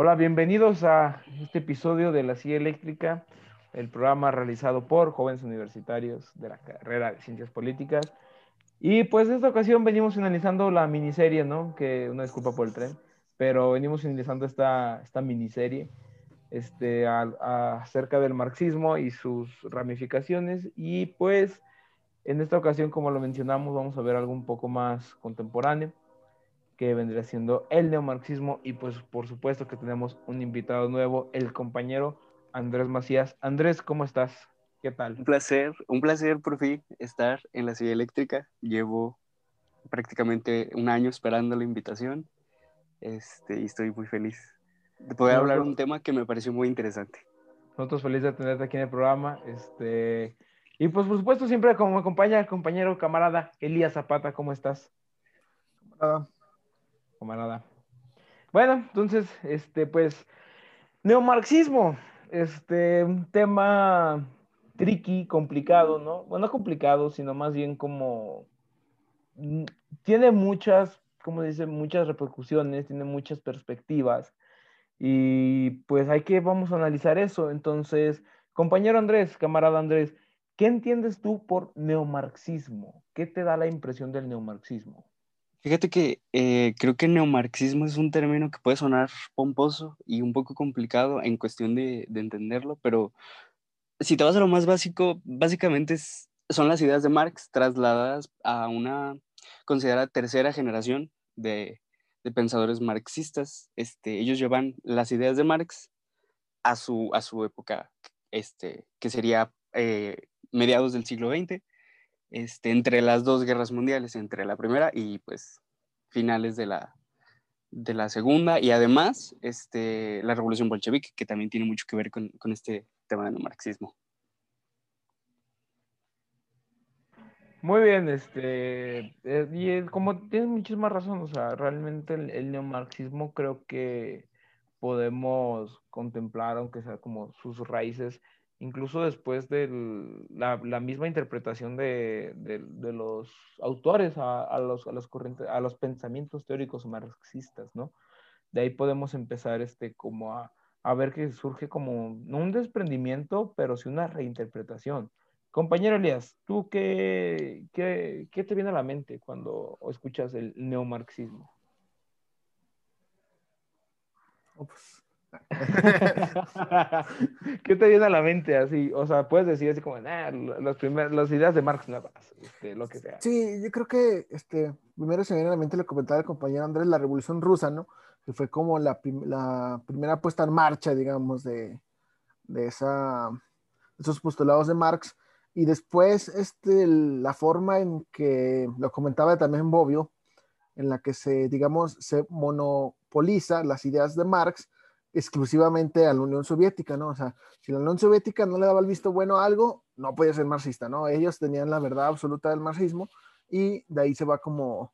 Hola, bienvenidos a este episodio de La Silla Eléctrica, el programa realizado por jóvenes universitarios de la carrera de Ciencias Políticas. Y pues en esta ocasión venimos finalizando la miniserie, ¿no? Que una disculpa por el tren, pero venimos finalizando esta, esta miniserie este, acerca del marxismo y sus ramificaciones. Y pues en esta ocasión, como lo mencionamos, vamos a ver algo un poco más contemporáneo, que vendría siendo el neomarxismo. Y pues por supuesto que tenemos un invitado nuevo, el compañero Andrés Macías. Andrés, ¿cómo estás? ¿Qué tal? Un placer, un placer por fin estar en la ciudad eléctrica. Llevo prácticamente un año esperando la invitación este, y estoy muy feliz de poder hablar un tema que me pareció muy interesante. Nosotros felices de tenerte aquí en el programa. Este, y pues por supuesto siempre como me acompaña el compañero camarada Elías Zapata, ¿cómo estás? Camarada. Camarada. Bueno, entonces, este, pues, neomarxismo, este, un tema tricky, complicado, ¿no? Bueno, no complicado, sino más bien como mm, tiene muchas, como dice, muchas repercusiones, tiene muchas perspectivas y pues hay que, vamos a analizar eso. Entonces, compañero Andrés, camarada Andrés, ¿Qué entiendes tú por neomarxismo? ¿Qué te da la impresión del neomarxismo? Fíjate que eh, creo que neomarxismo es un término que puede sonar pomposo y un poco complicado en cuestión de, entenderlo, pero si te vas a lo más básico, básicamente son las ideas de Marx trasladadas a una considerada tercera generación de, pensadores marxistas. Este, ellos llevan las ideas de Marx a su, a su época, este, que sería eh, mediados del siglo XX, este, entre las dos guerras mundiales, entre la primera y pues finales de la, de la segunda, y además este, la revolución bolchevique, que también tiene mucho que ver con, con este tema del marxismo. Muy bien, este, eh, y como tienes muchísima razón, o realmente el, neomarxismo creo que podemos contemplar, aunque sea como sus raíces, incluso después de la, misma interpretación de, los autores a, los, a, los corrientes, a los pensamientos teóricos marxistas, ¿no? De ahí podemos empezar este, como a, ver que surge como, no un desprendimiento, pero sí una reinterpretación. Compañero Elías, ¿tú qué, qué, qué te viene a la mente cuando escuchas el neomarxismo? Pues ¿Qué te viene a la mente así? O sea, puedes decir así como, las, las ideas de Marx nuevas, este, lo que sea. Sí, yo creo que este, primero se me viene a la mente, lo comentaba el compañero Andrés, la Revolución Rusa, ¿no? Que fue como la, la primera puesta en marcha, digamos, de, de esa, esos postulados de Marx. Y después, este, la forma en que, lo comentaba también Bobbio, en la que se, digamos, se monopoliza las ideas de Marx exclusivamente a la Unión Soviética, ¿no? O sea, si la Unión Soviética no le daba el visto bueno a algo, no podía ser marxista, ¿no? Ellos tenían la verdad absoluta del marxismo y de ahí se va como,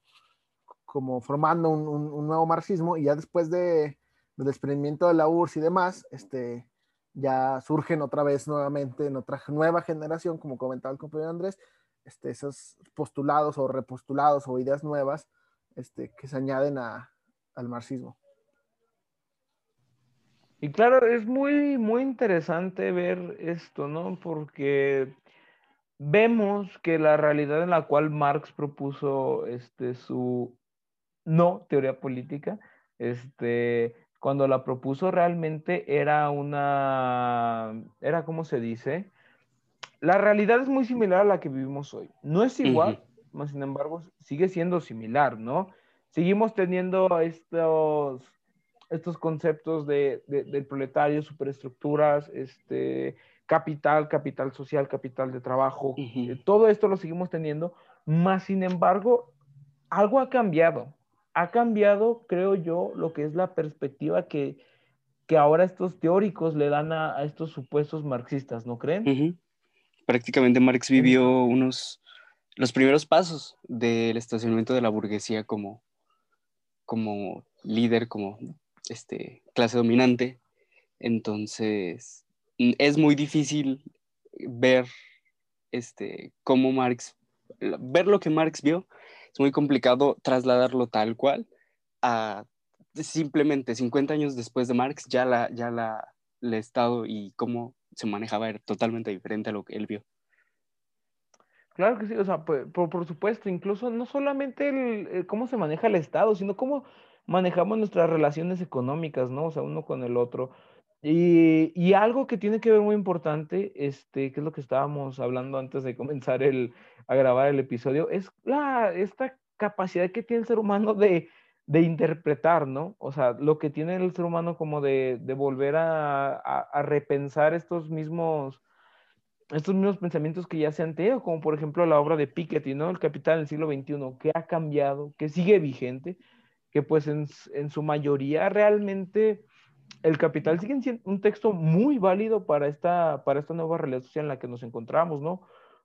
como formando un, nuevo marxismo y ya después de, del desprendimiento de la URSS y demás, este, ya surgen otra vez nuevamente en otra nueva generación, como comentaba el compañero Andrés, este, esos postulados o repostulados o ideas nuevas este, que se añaden al marxismo. Y claro, es muy, muy interesante ver esto, ¿no? Porque vemos que la realidad en la cual Marx propuso este, su no teoría política, este, cuando la propuso realmente era una, era como se dice, la realidad es muy similar a la que vivimos hoy. No es igual, mas sin embargo sigue siendo similar, ¿no? Seguimos teniendo estos estos conceptos de, del proletario, superestructuras, este, capital, capital social, capital de trabajo, eh, todo esto lo seguimos teniendo, más sin embargo, algo ha cambiado. Ha cambiado, creo yo, lo que es la perspectiva que, que ahora estos teóricos le dan a, estos supuestos marxistas, ¿no creen? Prácticamente Marx vivió unos, los primeros pasos del estacionamiento de la burguesía como, como líder, como este, clase dominante. Entonces, es muy difícil ver este, cómo Marx, ver lo que Marx vio, es muy complicado trasladarlo tal cual a simplemente 50 años después de Marx, ya la, ya la, el Estado y cómo se manejaba era totalmente diferente a lo que él vio. Claro que sí, o sea, por, por supuesto, incluso no solamente el, cómo se maneja el Estado, sino cómo manejamos nuestras relaciones económicas, ¿no? O sea, uno con el otro. Y, y, algo que tiene que ver muy importante, este, que es lo que estábamos hablando antes de comenzar el, a grabar el episodio, es la, esta capacidad que tiene el ser humano de, de interpretar, ¿no? O sea, lo que tiene el ser humano como de, de volver a, a, repensar estos mismos, estos mismos pensamientos que ya se han tenido, como por ejemplo la obra de Piketty, ¿no? El Capital del siglo XXI, que ha cambiado, que sigue vigente, que pues en, en su mayoría realmente el Capital sigue siendo un texto muy válido para esta, para esta nueva realidad social en la que nos encontramos, ¿no?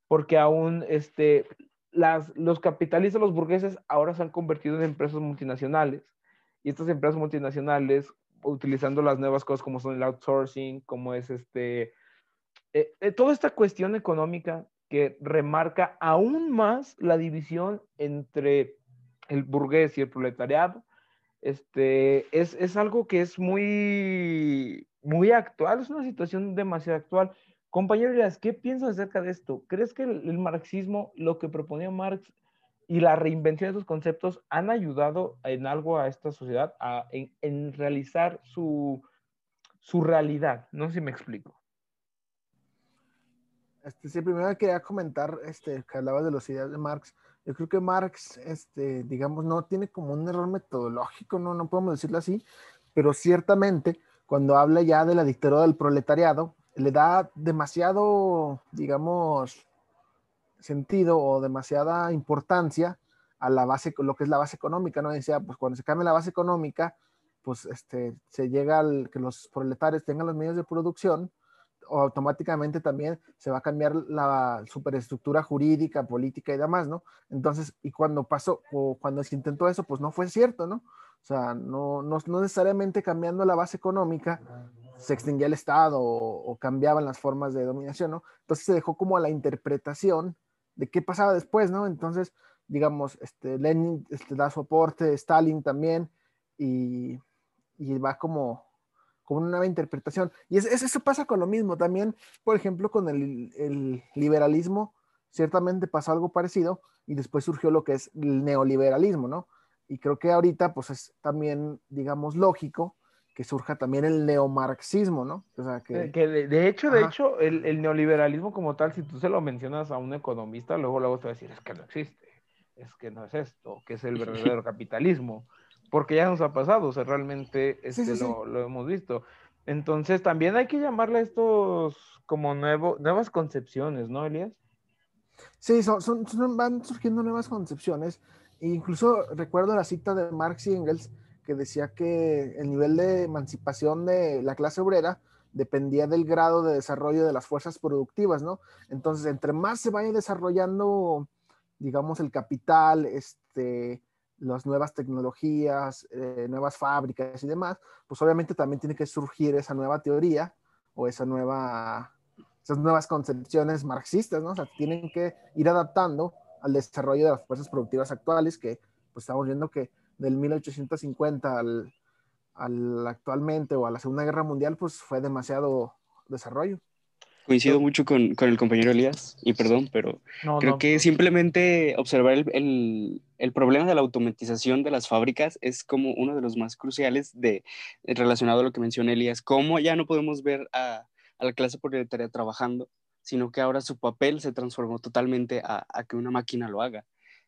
Porque aún este, las, los capitalistas, los burgueses, ahora se han convertido en empresas multinacionales. Y estas empresas multinacionales, utilizando las nuevas cosas como son el outsourcing, como es este, eh, eh, toda esta cuestión económica que remarca aún más la división entre el burgués y el proletariado, este, es, es, algo que es muy, muy actual, es una situación demasiado actual. Compañero ¿qué piensas acerca de esto? ¿Crees que el, marxismo, lo que proponía Marx y la reinvención de esos conceptos han ayudado en algo a esta sociedad, a, en, en, realizar su, su realidad? No sé si me explico. Este, sí, primero quería comentar este, que hablabas de las ideas de Marx. Yo creo que Marx, este, digamos, no tiene como un error metodológico, no, no podemos decirlo así, pero ciertamente cuando habla ya de la dictadura del proletariado, le da demasiado, digamos, sentido o demasiada importancia a la base, lo que es la base económica, ¿no? Decía, pues cuando se cambia la base económica, pues este, se llega al que los proletarios tengan los medios de producción, automáticamente también se va a cambiar la superestructura jurídica, política y demás, ¿no? Entonces, y cuando pasó, o cuando se intentó eso, pues no fue cierto, ¿no? O sea, no, no, no necesariamente cambiando la base económica se extinguía el Estado o, cambiaban las formas de dominación, ¿no? Entonces se dejó como la interpretación de qué pasaba después, ¿no? Entonces, digamos, este, Lenin este, da su aporte, Stalin también, y, y va como como una nueva interpretación. Y es, es, eso pasa con lo mismo también, por ejemplo, con el, el, liberalismo, ciertamente pasó algo parecido y después surgió lo que es el neoliberalismo, ¿no? Y creo que ahorita, pues es también, digamos, lógico que surja también el neomarxismo, ¿no? O sea, que... que de, de, hecho, de Ajá. hecho, el, el, neoliberalismo como tal, si tú se lo mencionas a un economista, luego, luego te va a decir, es que no existe, es que no es esto, que es el verdadero capitalismo porque ya nos ha pasado, o sea, realmente este, sí, sí, lo, sí. lo, hemos visto. Entonces, también hay que llamarle a estos como nuevo, nuevas concepciones, ¿no, Elías? Sí, son, son, son, van surgiendo nuevas concepciones. E incluso recuerdo la cita de Marx y Engels que decía que el nivel de emancipación de la clase obrera dependía del grado de desarrollo de las fuerzas productivas, ¿no? Entonces, entre más se vaya desarrollando, digamos, el capital, este, las nuevas tecnologías, eh, nuevas fábricas y demás, pues obviamente también tiene que surgir esa nueva teoría o esa nueva, esas nuevas concepciones marxistas, ¿no? O sea, tienen que ir adaptando al desarrollo de las fuerzas productivas actuales, que pues estamos viendo que del 1850 al, al actualmente o a la Segunda Guerra Mundial, pues fue demasiado desarrollo. Coincido mucho con, con, el compañero Elías, y perdón, pero no, creo no, que no. simplemente observar el, el, el, problema de la automatización de las fábricas es como uno de los más cruciales de, relacionado a lo que menciona Elías, cómo ya no podemos ver a, a la clase proletaria trabajando, sino que ahora su papel se transformó totalmente a, a, que una máquina lo haga.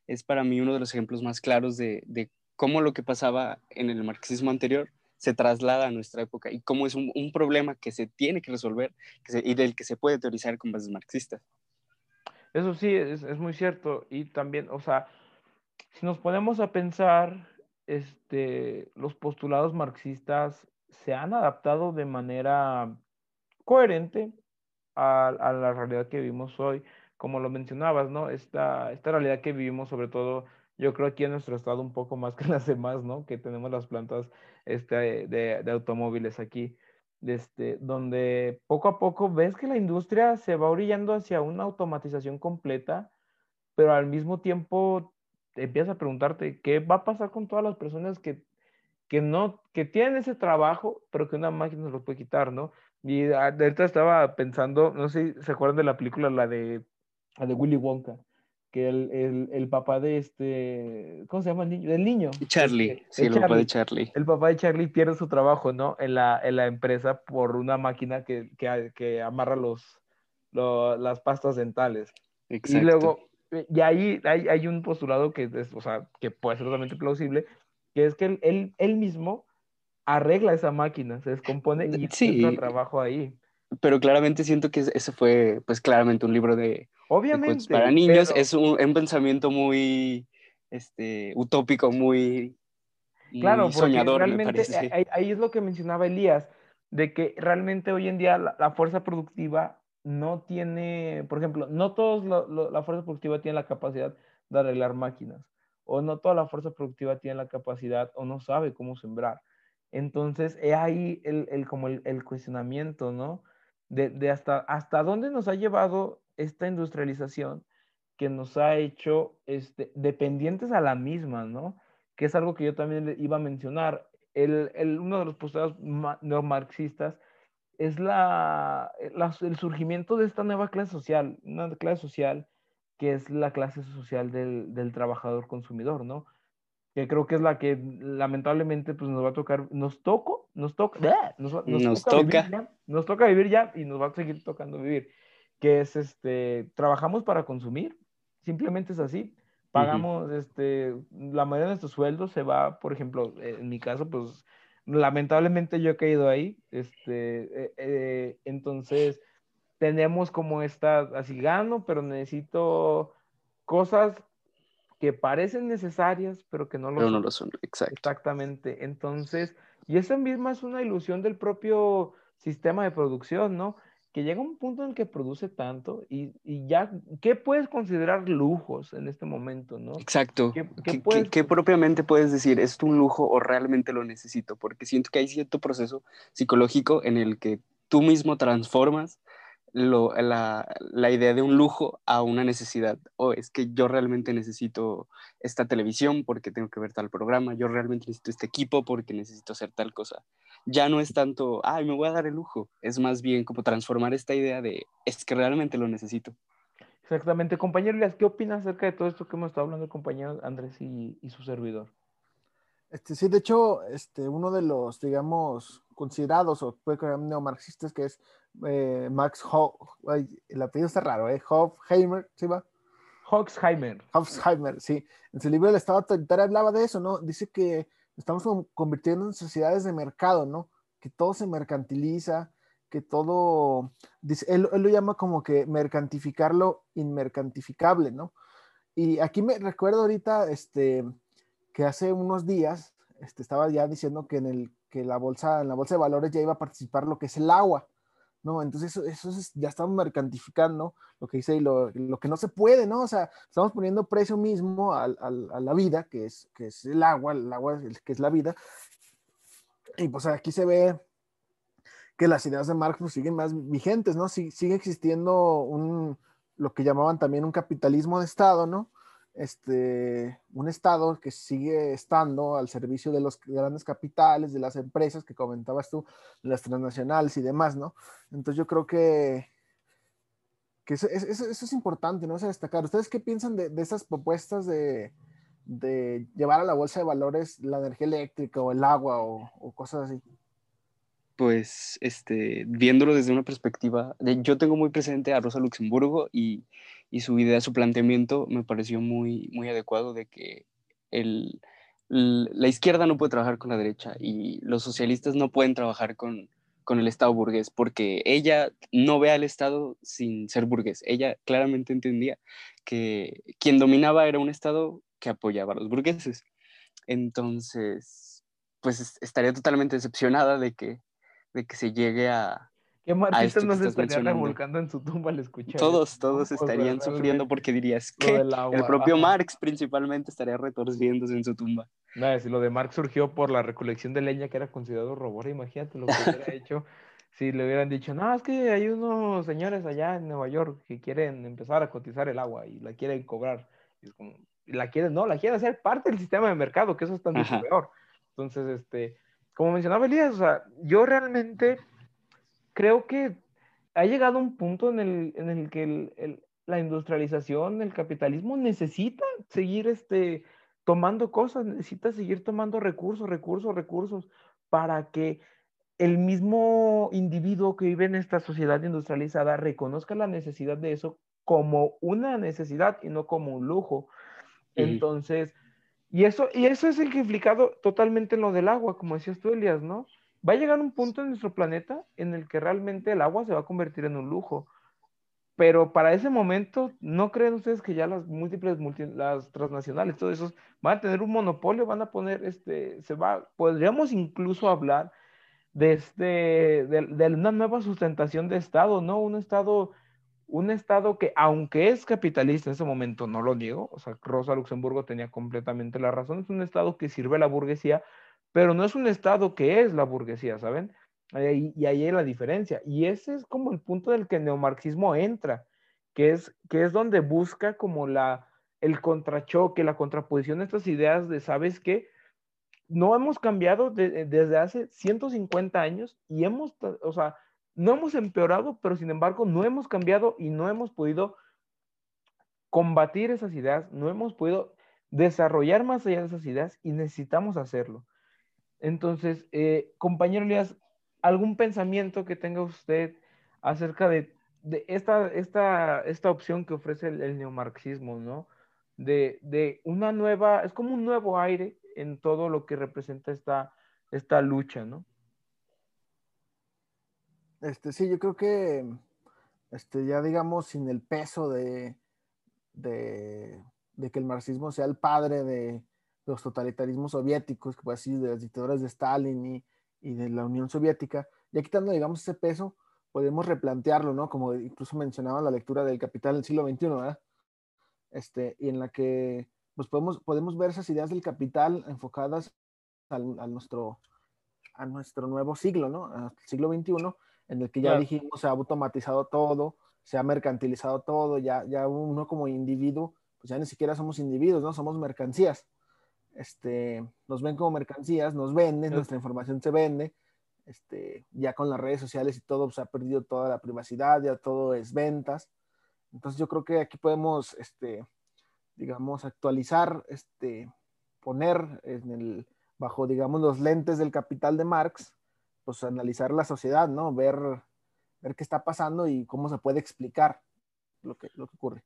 Es para mí uno de los ejemplos más claros de, de cómo lo que pasaba en el marxismo anterior se traslada a nuestra época y cómo es un, problema que se tiene que resolver y del que se puede teorizar con bases marxistas. Eso sí, es, es, muy cierto. Y también, o sea, si nos ponemos a pensar, este, los postulados marxistas se han adaptado de manera coherente a, a la realidad que vivimos hoy. Como lo mencionabas, ¿no? Esta, esta realidad que vivimos, sobre todo yo creo aquí en nuestro estado un poco más que las demás, ¿no? Que tenemos las plantas este, de, de automóviles aquí, este, donde poco a poco ves que la industria se va orillando hacia una automatización completa, pero al mismo tiempo te empiezas a preguntarte qué va a pasar con todas las personas que, que no, que tienen ese trabajo, pero que una máquina se lo puede quitar, ¿no? Y ahorita estaba pensando, no sé si se acuerdan de la película, la de, la de Willy Wonka, que el, el, el, papá de este, ¿cómo se llama el niño? Del niño. Charlie, Este, sí, el papá de Charlie. El papá de Charlie pierde su trabajo, ¿no? En la, en la empresa por una máquina que, que, que amarra los, lo- las pastas dentales. Exacto. Y luego, eh, y ahí hay, hay un postulado que, es, o sea, que puede ser totalmente plausible, que es que él, él, él mismo arregla esa máquina, se descompone y Sí. encuentra trabajo ahí. Pero claramente siento que ese fue, pues claramente un libro de, de Obviamente. cuentos para niños. pero- Es un, un pensamiento muy este, utópico, muy, muy Claro, porque soñador, me realmente parece. ahí, ahí es lo que mencionaba Elías, de que realmente hoy en día la, la fuerza productiva no tiene, por ejemplo, no todos lo- lo- la fuerza productiva tiene la capacidad de arreglar máquinas, o no toda la fuerza productiva tiene la capacidad o no sabe cómo sembrar. Entonces, es ahí el, el- como el, el cuestionamiento, ¿no? De, de hasta, hasta dónde nos ha llevado esta industrialización que nos ha hecho este, dependientes a la misma, ¿no? que es algo que yo también iba a mencionar. El, el- uno de los postulados ma- neomarxistas es la, la- el surgimiento de esta nueva clase social, una clase social que es la clase social del, del trabajador consumidor, ¿no? Que creo que es la que lamentablemente pues nos va a tocar, nos tocó, nos toca, nos, toca. ya, nos toca vivir ya y nos va a seguir tocando vivir, que es este, trabajamos para consumir, simplemente es así, pagamos, este, la mayoría de nuestros sueldos se va, por ejemplo, eh, en mi caso, pues, lamentablemente yo he caído ahí, este, eh, eh, entonces tenemos como esta, así gano, pero necesito cosas que parecen necesarias, pero que no lo Pero no son. lo son, exacto. Exactamente. Entonces, y esa misma es una ilusión del propio sistema de producción, ¿no? Que llega un punto en el que produce tanto y, y ya, ¿qué puedes considerar lujos en este momento, ¿no? Exacto. ¿Qué- ¿Qué, qué qué- puedes- qué propiamente puedes decir? ¿Es un lujo o realmente lo necesito? Porque siento que hay cierto proceso psicológico en el que tú mismo transformas lo- la, la idea de un lujo a una necesidad. O es que yo realmente necesito esta televisión porque tengo que ver tal programa, yo realmente necesito este equipo porque necesito hacer tal cosa. Ya no es tanto, ay, me voy a dar el lujo. Es más bien como transformar esta idea de, es que realmente lo necesito. Exactamente. Compañero ¿qué opinas acerca de todo esto que hemos estado hablando el compañero Andrés y, y su servidor? Este, sí, de hecho, este, uno de los, digamos, considerados o neomarxistas, que es eh, Max Ho el apellido está raro, ¿eh? Hofheimer, ¿sí va? Hoxheimer. Hofheimer, sí. En su libro El Estado Autoritario hablaba de eso, ¿no? Dice que estamos convirtiendo en sociedades de mercado, ¿no? Que todo se mercantiliza, que todo, dice, él, él lo llama como que mercantificar lo inmercantificable, ¿no? Y aquí me recuerdo ahorita, este, que hace unos días, este, estaba ya diciendo que en el, que la bolsa, en la bolsa de valores ya iba a participar lo que es el agua, ¿no? Entonces eso, eso es- ya estamos mercantificando lo que dice y lo, lo que no se puede, ¿no? O sea, estamos poniendo precio mismo al- al- a, la vida, que es, que es el agua, el agua que es la vida. Y pues aquí se ve que las ideas de Marx pues, siguen más vigentes, ¿no? Si- sigue existiendo un, lo que llamaban también un capitalismo de Estado, ¿no? Este, un Estado que sigue estando al servicio de los grandes capitales, de las empresas que comentabas tú, de las transnacionales y demás, ¿no? Entonces yo creo que, que eso, eso- eso es importante, ¿no? O sea, destacar. ¿Ustedes qué piensan de, de esas propuestas de, de llevar a la bolsa de valores la energía eléctrica o el agua o, o cosas así? pues, este, viéndolo desde una perspectiva, de- yo tengo muy presente a Rosa Luxemburgo y, y su idea, su planteamiento me pareció muy, muy adecuado de que el, la izquierda no puede trabajar con la derecha y los socialistas no pueden trabajar con, con el Estado burgués porque ella no ve al Estado sin ser burgués. Ella claramente entendía que quien dominaba era un Estado que apoyaba a los burgueses. Entonces, pues es- estaría totalmente decepcionada de que, de que se llegue a... ¿Qué marxista esto que no se estás estaría mencionando. revolcando en su tumba al escuchar Todos, todos O sea, estarían sufriendo porque dirías que el propio ajá. Marx principalmente estaría retorciéndose en su tumba. No, si lo de Marx surgió por la recolección de leña que era considerado robo, ahora imagínate lo que hubiera hecho si le hubieran dicho, no, es que hay unos señores allá en Nueva York que quieren empezar a cotizar el agua y la quieren cobrar. Y es como, la quieren, no, la quieren hacer parte del sistema de mercado, que eso mucho Ajá. peor. Entonces, este, como mencionaba Elías, o sea, yo realmente creo que ha llegado un punto en el, en el que el, la industrialización, el capitalismo necesita seguir este, tomando cosas, necesita seguir tomando recursos, recursos, recursos, para que el mismo individuo que vive en esta sociedad industrializada reconozca la necesidad de eso como una necesidad y no como un lujo. Entonces, y eso, y eso es el que implicado totalmente en lo del agua, como decías tú, Elias, ¿no? Va a llegar un punto en nuestro planeta en el que realmente el agua se va a convertir en un lujo. Pero para ese momento, ¿no creen ustedes que ya las múltiples, las transnacionales, todo eso, van a tener un monopolio, van a poner, este, se va, podríamos incluso hablar de, este, de, una nueva sustentación de Estado, ¿no? Un Estado, un Estado que, aunque es capitalista en ese momento, no lo niego, o sea, Rosa Luxemburgo tenía completamente la razón, es un Estado que sirve a la burguesía, pero no es un Estado que es la burguesía, ¿saben? y ahí hay la diferencia. Y ese es como el punto del que el neomarxismo entra, que es, que es donde busca como la, el contrachoque, la contraposición de estas ideas de, ¿sabes qué? No hemos cambiado desde hace 150 años y hemos, o sea, no hemos empeorado, pero sin embargo no hemos cambiado y no hemos podido combatir esas ideas, no hemos podido desarrollar más allá de esas ideas y necesitamos hacerlo. Entonces, eh, compañero Elías, ¿algún pensamiento que tenga usted acerca de, esta, esta, esta opción que ofrece el, neomarxismo, ¿no? De, de, una nueva, es como un nuevo aire en todo lo que representa esta, esta lucha, ¿no? Este, sí, yo creo que este, ya digamos sin el peso de, de, que el marxismo sea el padre de los totalitarismos soviéticos, que puede decir de las dictaduras de Stalin y, y de la Unión Soviética, ya quitando, digamos, ese peso, podemos replantearlo, ¿no? Como incluso mencionaba la lectura del Capital del siglo XXI, ¿verdad? Este, y en la que pues podemos, podemos ver esas ideas del capital enfocadas al, a, nuestro, a nuestro nuevo siglo, ¿no? Al siglo XXI, en el que ya dijimos, se ha automatizado todo, se ha mercantilizado todo, ya, ya uno como individuo, pues ya ni siquiera somos individuos, ¿no? Somos mercancías este, nos ven como mercancías, nos venden, nuestra información se vende, este, ya con las redes sociales y todo, se ha perdido toda la privacidad, ya todo es ventas. Entonces yo creo que aquí podemos, este, digamos, actualizar, este, poner en el, bajo, digamos, los lentes del capital de Marx, pues analizar la sociedad, ¿no? Ver, ver qué está pasando y cómo se puede explicar lo que, lo que ocurre.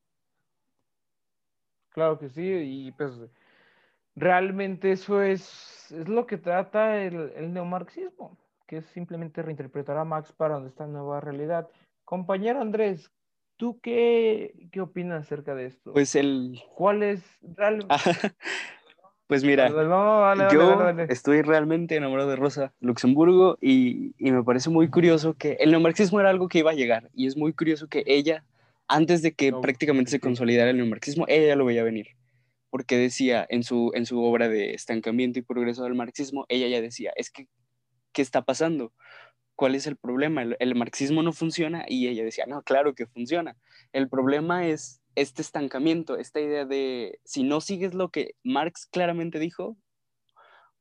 Claro que sí, y pues realmente eso es, es lo que trata el, el, neomarxismo, que es simplemente reinterpretar a Marx para esta nueva realidad. Compañero Andrés, ¿tú qué, qué opinas acerca de esto? Pues el... ¿Cuál es Pues mira, yo estoy realmente enamorado de Rosa Luxemburgo y, y, me parece muy curioso que el neomarxismo era algo que iba a llegar y es muy curioso que ella, antes de que prácticamente se consolidara el neomarxismo, ella ya lo veía venir porque decía en su, en su obra de estancamiento y progreso del marxismo, ella ya decía, es que, ¿qué está pasando? ¿Cuál es el problema? El, marxismo no funciona y ella decía, no, claro que funciona. El problema es este estancamiento, esta idea de si no sigues lo que Marx claramente dijo,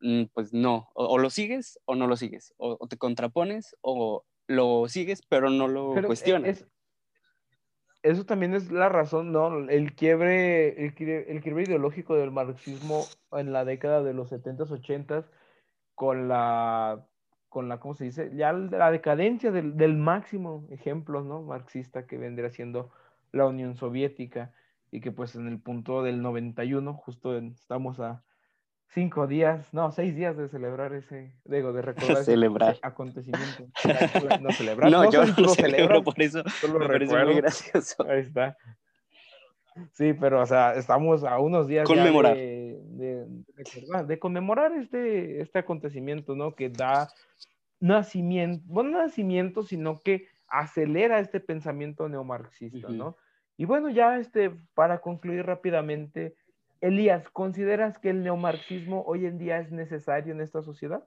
mm, pues no, o, lo sigues o no lo sigues, o, te contrapones o lo sigues pero no lo e, cuestionas eso también es la razón, ¿no? El quiebre, el quiebre, ideológico del marxismo en la década de los 70s, 80s, con la, con la, ¿cómo se dice? Ya la decadencia del, del máximo ejemplo, ¿no? Marxista que vendría siendo la Unión Soviética y que pues en el punto del 91, justo estamos a cinco días, no, seis días de celebrar ese, digo, de recordar celebrar. ese acontecimiento. No celebrar. No, yo no lo celebro, por eso solo me parece muy gracioso. Ahí está. Sí, pero, o sea, estamos a unos días conmemorar. De, de, de, conmemorar este, este acontecimiento, ¿no? Que da nacimiento, bueno, no nacimiento, sino que acelera este pensamiento neomarxista, ¿no? Y bueno, ya este, para concluir rápidamente, Elías, ¿consideras que el neomarxismo hoy en día es necesario en esta sociedad?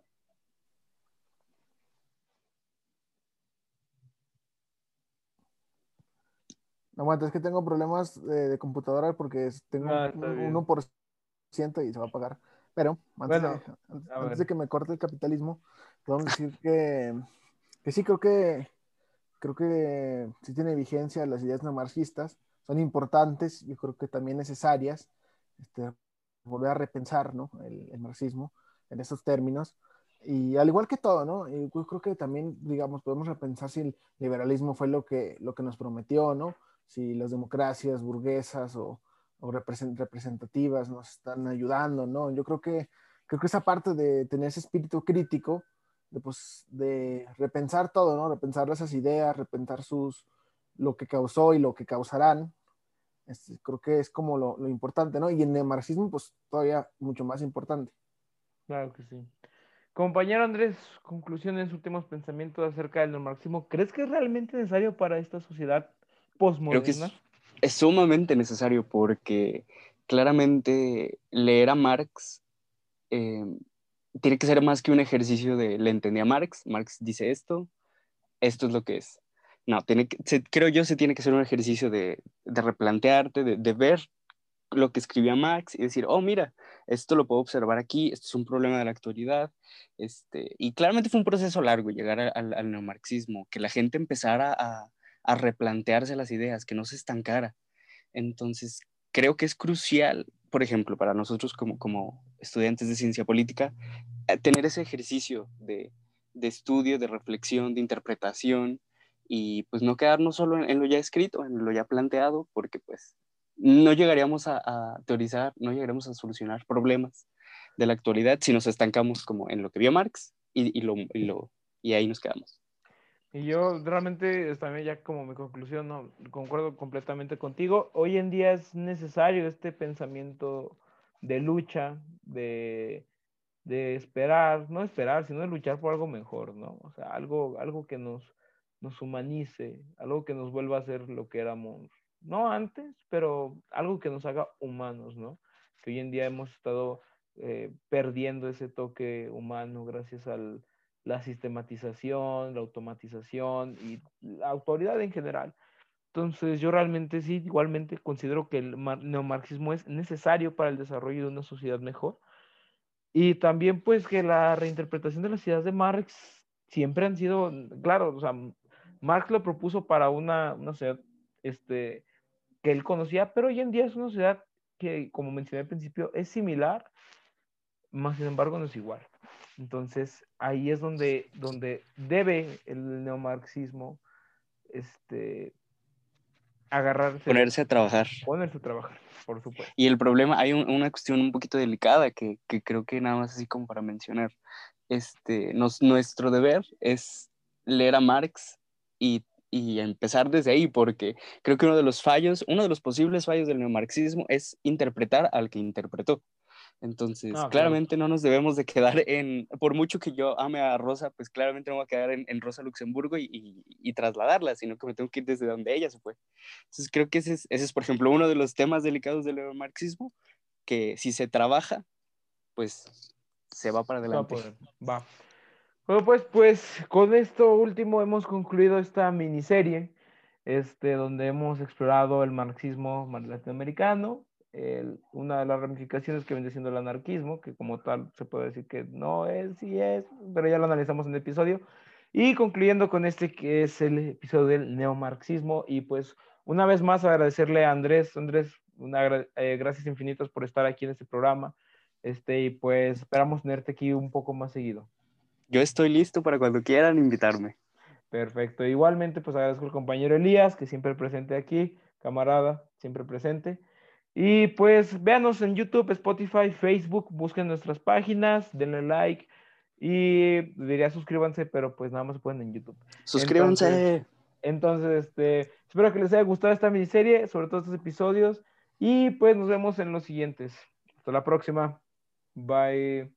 No, aguanta, es que tengo problemas de, computadora porque tengo ah, un 1% y se va a apagar. Pero antes, de, que me corte el capitalismo, podemos decir que, que sí creo que creo que sí tiene vigencia las ideas neomarxistas, son importantes, yo creo que también necesarias, este, volver a repensar ¿no? el, marxismo en esos términos. Y al igual que todo, ¿no? yo creo que también, digamos, podemos repensar si el liberalismo fue lo que, lo que nos prometió, ¿no? Si las democracias burguesas o, o representativas nos están ayudando, ¿no? Yo creo que, creo que esa parte de tener ese espíritu crítico, de, pues, de repensar todo, ¿no? Repensar esas ideas, repensar sus, lo que causó y lo que causarán, este, creo que es como lo, lo, importante, ¿no? Y en el marxismo, pues todavía mucho más importante. Claro que sí. Compañero Andrés, conclusiones, últimos pensamientos acerca del marxismo. ¿Crees que es realmente necesario para esta sociedad postmoderna? es sumamente necesario porque claramente leer a Marx eh, tiene que ser más que un ejercicio de le entendí a Marx, Marx dice esto, esto es lo que es. No, tiene que, creo yo se tiene que ser un ejercicio de, de replantearte, de, ver lo que escribía Marx y decir, oh, mira, esto lo puedo observar aquí, esto es un problema de la actualidad. Este, y claramente fue un proceso largo llegar al, neomarxismo, que la gente empezara a, replantearse las ideas, que no se estancara. Entonces, creo que es crucial, por ejemplo, para nosotros como, como estudiantes de ciencia política, eh, tener ese ejercicio de estudio, de reflexión, de interpretación y pues no quedarnos solo en, lo ya escrito, en lo ya planteado, porque pues no llegaríamos a, a, teorizar, no llegaremos a solucionar problemas de la actualidad si nos estancamos como en lo que vio Marx y, y, lo, y, lo, y ahí nos quedamos. Y yo realmente, también ya como mi conclusión, no, concuerdo completamente contigo. Hoy en día es necesario este pensamiento de lucha, de, de esperar, no esperar, sino de luchar por algo mejor, ¿no? O sea, algo, algo que nos, nos humanice, algo que nos vuelva a ser lo que éramos, no antes, pero algo que nos haga humanos, ¿no? Que hoy en día hemos estado eh, perdiendo ese toque humano gracias al la sistematización, la automatización y la autoridad en general. Entonces yo realmente sí, igualmente considero que el neomarxismo es necesario para el desarrollo de una sociedad mejor. Y también pues que la reinterpretación de las ideas de Marx siempre han sido, claro, o sea, Marx lo propuso para una, una sociedad este, que él conocía, pero hoy en día es una sociedad que, como mencioné al principio, es similar, más sin embargo no es igual. Entonces, ahí es donde, donde debe el neomarxismo este, agarrarse. Ponerse a trabajar. Ponerse a trabajar, por supuesto. Y el problema, hay una cuestión un poquito delicada que, que, creo que nada más así como para mencionar. Este, nos, nuestro deber es leer a Marx y, y empezar desde ahí, porque creo que uno de los fallos, uno de los posibles fallos del neomarxismo es interpretar al que interpretó. Entonces, claramente no nos debemos de quedar en, por mucho que yo ame a Rosa, pues claramente no voy a quedar en, en Rosa Luxemburgo y, y, trasladarla, sino que me tengo que ir desde donde ella se fue. Entonces, creo que ese es, ese es, por ejemplo, uno de los temas delicados del marxismo, que si se trabaja, pues se va para adelante. Va. Bueno, pues, pues con esto último hemos concluido esta miniserie, este, donde hemos explorado el marxismo latinoamericano, una de las ramificaciones que viene siendo el anarquismo, que como tal se puede decir que no es, sí es, pero ya lo analizamos en el episodio. Y concluyendo con este que es el episodio del neomarxismo y pues una vez más agradecerle a Andrés, Andrés, eh, gracias infinitas por estar aquí en este programa. Este, y pues esperamos tenerte aquí un poco más seguido. Yo estoy listo para cuando quieran invitarme. Perfecto. Igualmente, pues agradezco al compañero Elías, que siempre presente aquí, camarada, siempre presente. Y pues véanos en YouTube, Spotify, Facebook, busquen nuestras páginas, denle like y diría suscríbanse, pero pues nada más pueden en YouTube. Suscríbanse. Entonces, este, espero que les haya gustado esta miniserie, sobre todo estos episodios, y pues nos vemos en los siguientes. Hasta la próxima. Bye.